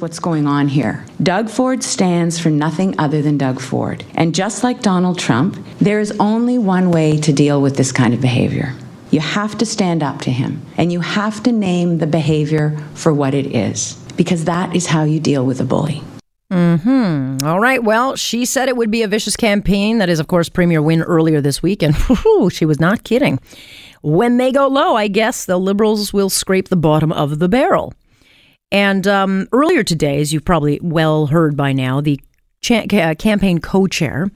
what's going on here. Doug Ford stands for nothing other than Doug Ford. And just like Donald Trump, there is only one way to deal with this kind of behavior. You have to stand up to him and you have to name the behavior for what it is because that is how you deal with a bully. Hmm. All right. Well, she said it would be a vicious campaign. That is, of course, Premier Wynne earlier this week, and whew, she was not kidding. When they go low, I guess the Liberals will scrape the bottom of the barrel. And um, earlier today, as you've probably well heard by now, the cha- ca- campaign co-chair,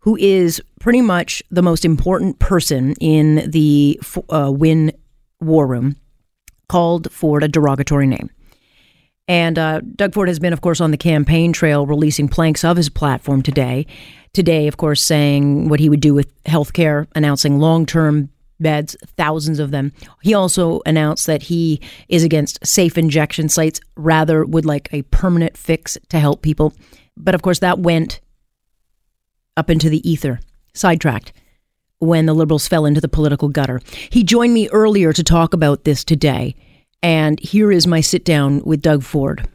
who is pretty much the most important person in the uh, Wynne war room, called Ford a derogatory name. And uh, Doug Ford has been, of course, on the campaign trail releasing planks of his platform today. Today, of course, saying what he would do with health care, announcing long term beds, thousands of them. He also announced that he is against safe injection sites, rather, would like a permanent fix to help people. But of course, that went up into the ether, sidetracked, when the Liberals fell into the political gutter. He joined me earlier to talk about this today. And here is my sit down with Doug Ford.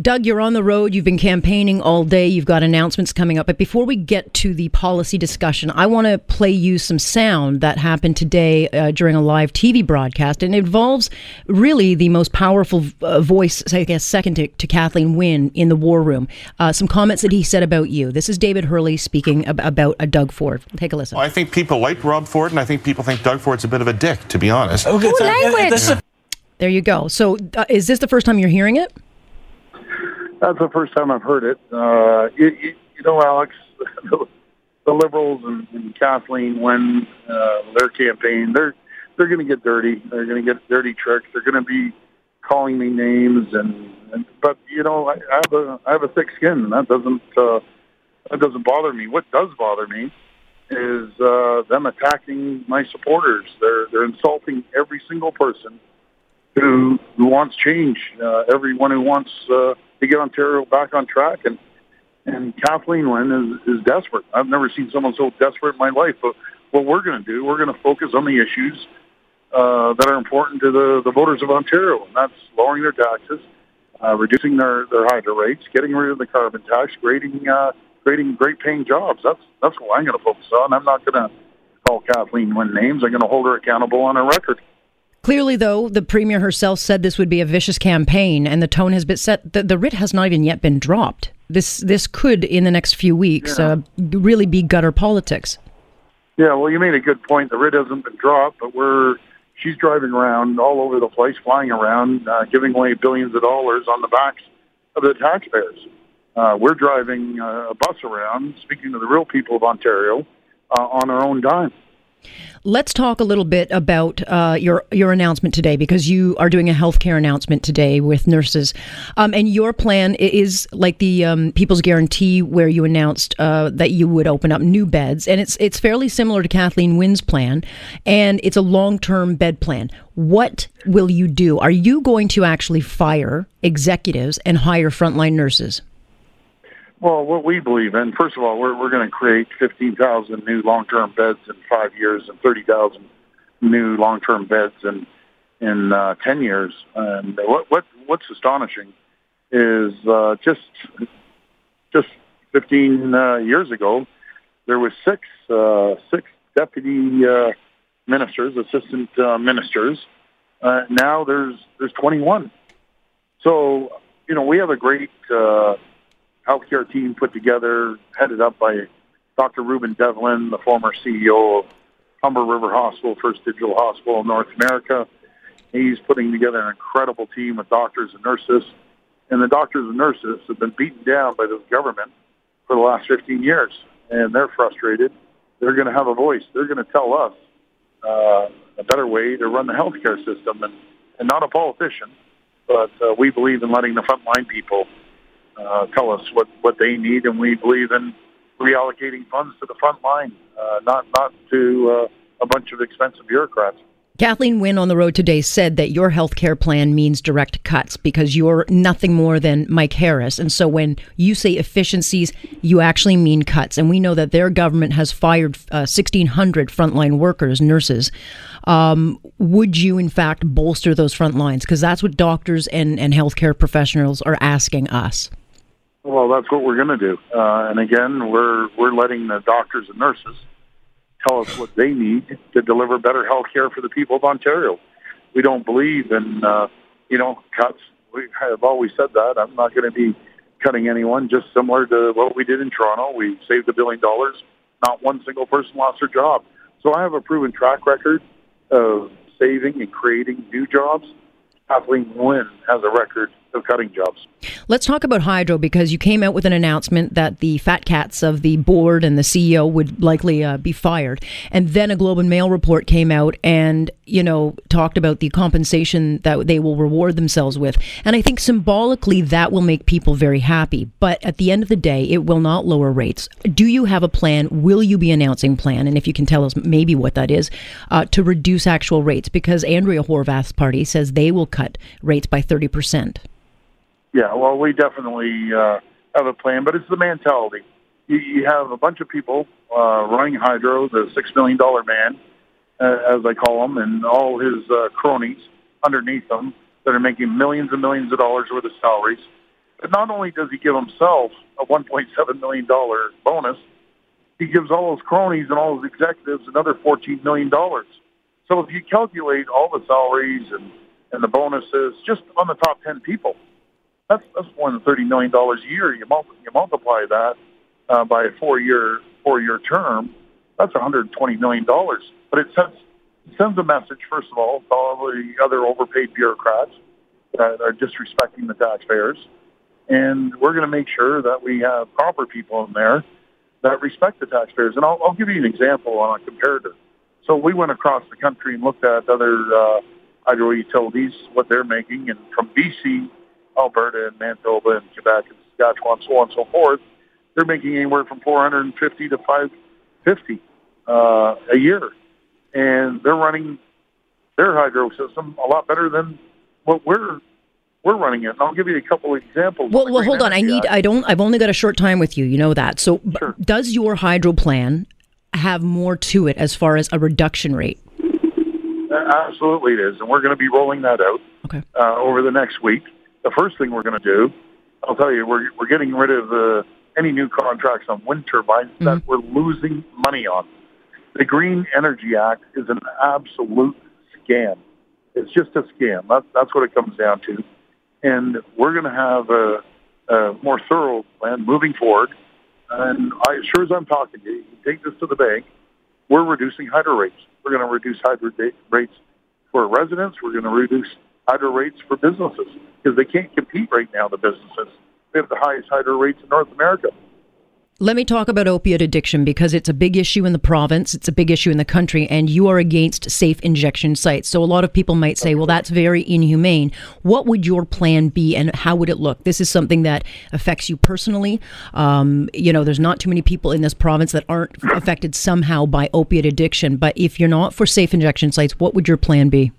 Doug, you're on the road. You've been campaigning all day. You've got announcements coming up. But before we get to the policy discussion, I want to play you some sound that happened today uh, during a live TV broadcast. And it involves really the most powerful uh, voice, I guess, second to, to, Kathleen Wynne in the war room. Uh, some comments that he said about you. This is David Herle speaking ab- about a Doug Ford. Take a listen. Well, I think people like Rob Ford, and I think people think Doug Ford's a bit of a dick, to be honest. Okay, so, language. There you go. So, uh, is this the first time you're hearing it? That's the first time I've heard it. Uh, you, you, you know, Alex, the, the Liberals and, and Kathleen, when uh, their campaign, they're they're going to get dirty. They're going to get dirty tricks. They're going to be calling me names, and, and but you know, I, I have a I have a thick skin, and that doesn't uh, that doesn't bother me. What does bother me is uh, them attacking my supporters. They're they're insulting every single person who who wants change, uh, everyone who wants uh, to get Ontario back on track, and and Kathleen Wynne is, is desperate. I've never seen someone so desperate in my life. But what we're going to do, we're going to focus on the issues uh, that are important to the, the voters of Ontario, and that's lowering their taxes, uh, reducing their their hydro rates, getting rid of the carbon tax, creating uh, creating great paying jobs. That's that's what I'm going to focus on. I'm not going to call Kathleen Wynne names. I'm going to hold her accountable on her record. Clearly, though, the premier herself said this would be a vicious campaign, and the tone has been set. The, the writ has not even yet been dropped. This this could, in the next few weeks, yeah. uh, really be gutter politics. Yeah, well, you made a good point. The writ hasn't been dropped, but we're she's driving around all over the place, flying around, uh, giving away billions of dollars on the backs of the taxpayers. Uh, we're driving uh, a bus around, speaking to the real people of Ontario uh, on our own dime. Let's talk a little bit about uh, your your announcement today because you are doing a healthcare announcement today with nurses, um, and your plan is like the um, People's Guarantee, where you announced uh, that you would open up new beds, and it's it's fairly similar to Kathleen Wynne's plan, and it's a long term bed plan. What will you do? Are you going to actually fire executives and hire frontline nurses? Well, what we believe in, first of all, we're, we're going to create 15,000 new long-term beds in five years and 30,000 new long-term beds in in uh, 10 years. And what, what what's astonishing is uh, just just 15 uh, years ago, there was six uh, six deputy uh, ministers, assistant uh, ministers. Now there's there's 21. So you know we have a great uh, healthcare team put together, headed up by Dr. Rueben Devlin, the former CEO of Humber River Hospital, First Digital Hospital in North America. He's putting together an incredible team of doctors and nurses. And the doctors and nurses have been beaten down by this government for the last 15 years. And they're frustrated. They're going to have a voice. They're going to tell us uh, a better way to run the healthcare system. And, and not a politician, but uh, we believe in letting the frontline people uh, tell us what, what they need, and we believe in reallocating funds to the front line, uh, not not to uh, a bunch of expensive bureaucrats. Kathleen Wynne on the road today said that your health care plan means direct cuts because you're nothing more than Mike Harris. And so when you say efficiencies, you actually mean cuts. And we know that their government has fired uh, 1,600 frontline workers, nurses. Um, would you, in fact, bolster those front lines? Because that's what doctors and, and healthcare professionals are asking us. Well, that's what we're going to do. Uh, and again, we're, we're letting the doctors and nurses tell us what they need to deliver better health care for the people of Ontario. We don't believe in, uh, you know, cuts. We have always said that. I'm not going to be cutting anyone, just similar to what we did in Toronto. We saved a billion dollars. Not one single person lost their job. So I have a proven track record of saving and creating new jobs. Kathleen Wynne has a record of cutting jobs. Let's talk about hydro because you came out with an announcement that the fat cats of the board and the CEO would likely uh, be fired. And then a Globe and Mail report came out and, you know, talked about the compensation that they will reward themselves with. And I think symbolically that will make people very happy. But at the end of the day, it will not lower rates. Do you have a plan? Will you be announcing plan? And if you can tell us maybe what that is, uh, to reduce actual rates because Andrea Horwath's party says they will cut rates by 30%. Yeah, well, we definitely uh, have a plan, but it's the mentality. You, you have a bunch of people uh, running Hydro, the six million dollar man, uh, as I call him, and all his uh, cronies underneath them that are making millions and millions of dollars worth of salaries. But not only does he give himself a 1.7 million dollar bonus, he gives all his cronies and all his executives another 14 million dollars. So if you calculate all the salaries and and the bonuses just on the top 10 people, that's that's more than thirty million dollars a year. You, multi- you multiply that uh, by a four year four year term, that's one hundred twenty million dollars. But it sends it sends a message first of all to all the other overpaid bureaucrats that are disrespecting the taxpayers, and we're going to make sure that we have proper people in there that respect the taxpayers. And I'll, I'll give you an example on a comparator. So we went across the country and looked at other uh, hydro utilities, what they're making, and from BC Alberta and Manitoba and Quebec and Saskatchewan, so on and so forth, they're making anywhere from 450 to 550 uh, a year, and they're running their hydro system a lot better than what we're we're running it. And I'll give you a couple of examples. Well, well, hold on. I need. I don't. I've only got a short time with you. You know that. So, sure. does your hydro plan have more to it as far as a reduction rate? Absolutely, it is, and we're going to be rolling that out okay. uh, over the next week the first thing we're going to do, I'll tell you, we're, we're getting rid of uh, any new contracts on wind turbines mm-hmm. that we're losing money on. The Green Energy Act is an absolute scam. It's just a scam. That's, that's what it comes down to. And we're going to have a, a more thorough plan moving forward. And I, as sure as I'm talking to you, you take this to the bank, we're reducing hydro rates. We're going to reduce hydro rates for residents. We're going to reduce hydro rates for businesses because they can't compete right now, the businesses. They have the highest hydro rates in North America. Let me talk about opiate addiction because it's a big issue in the province, it's a big issue in the country, and you are against safe injection sites. So a lot of people might say, well, that's very inhumane. What would your plan be and how would it look? This is something that affects you personally. Um, you know, there's not too many people in this province that aren't affected somehow by opiate addiction. But if you're not for safe injection sites, what would your plan be?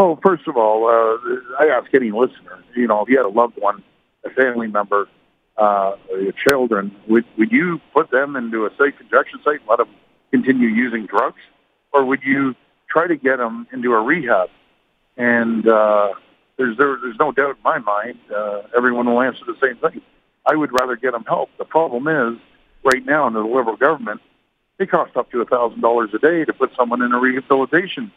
Well, first of all, uh, I ask any listener, you know, if you had a loved one, a family member, uh, your children, would, would you put them into a safe injection site and let them continue using drugs? Or would you try to get them into a rehab? And uh, there's, there, there's no doubt in my mind, uh, everyone will answer the same thing. I would rather get them help. The problem is, right now under the Liberal government, it costs up to $1,000 a day to put someone in a rehabilitation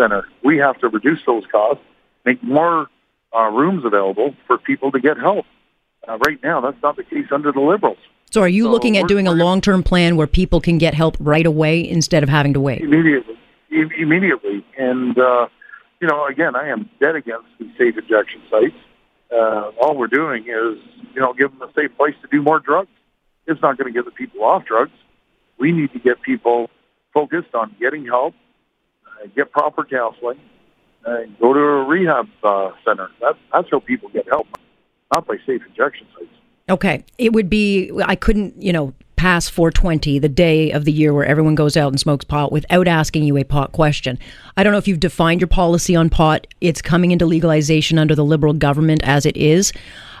center. We have to reduce those costs, make more uh, rooms available for people to get help. Uh, right now, that's not the case under the Liberals. So, are you so looking at doing a long term plan where people can get help right away instead of having to wait? Immediately. I- immediately. And, uh, you know, again, I am dead against these safe injection sites. Uh, all we're doing is, you know, give them a safe place to do more drugs. It's not going to get the people off drugs. We need to get people focused on getting help get proper counseling, and go to a rehab uh, center. That's that's how people get help, not by safe injection sites. Okay, it would be. I couldn't, you know, pass 420, the day of the year where everyone goes out and smokes pot, without asking you a pot question. I don't know if you've defined your policy on pot. It's coming into legalization under the Liberal government as it is.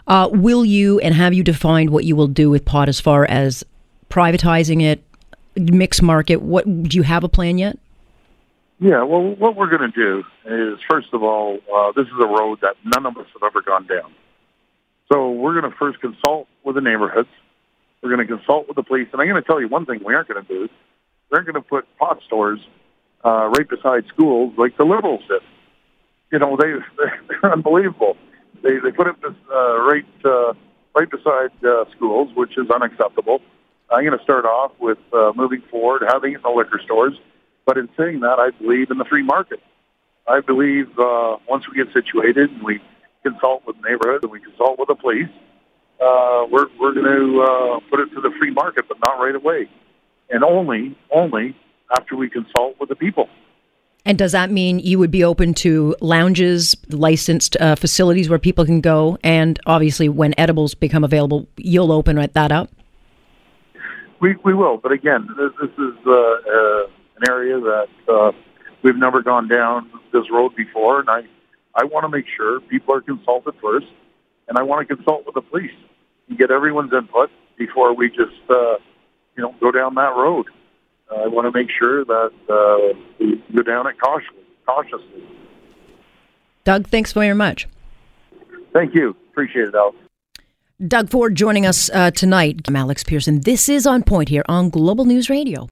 Uh, will you and have you defined what you will do with pot as far as privatizing it, mixed market? What do you have a plan yet? Yeah, well, what we're going to do is, first of all, uh, this is a road that none of us have ever gone down. So we're going to first consult with the neighborhoods. We're going to consult with the police. And I'm going to tell you one thing we aren't going to do. We aren't going to put pot stores uh, right beside schools like the liberals did. You know, they, they're unbelievable. They, they put it uh, right, uh, right beside uh, schools, which is unacceptable. I'm going to start off with uh, moving forward, having it in the liquor stores. But in saying that, I believe in the free market. I believe uh, once we get situated and we consult with the neighborhood and we consult with the police, uh, we're we're going to uh, put it to the free market, but not right away, and only only after we consult with the people. And does that mean you would be open to lounges, licensed uh, facilities where people can go? And obviously, when edibles become available, you'll open that up. We we will, but again, this, this is uh, uh, an area that uh, we've never gone down this road before, and I I want to make sure people are consulted first, and I want to consult with the police and get everyone's input before we just uh, you know go down that road. Uh, I want to make sure that uh, we go down it cautiously. cautiously. Doug, thanks very much. Thank you. Appreciate it, Alex. Doug Ford joining us uh, tonight. I'm Alex Pierson. This is On Point here on Global News Radio.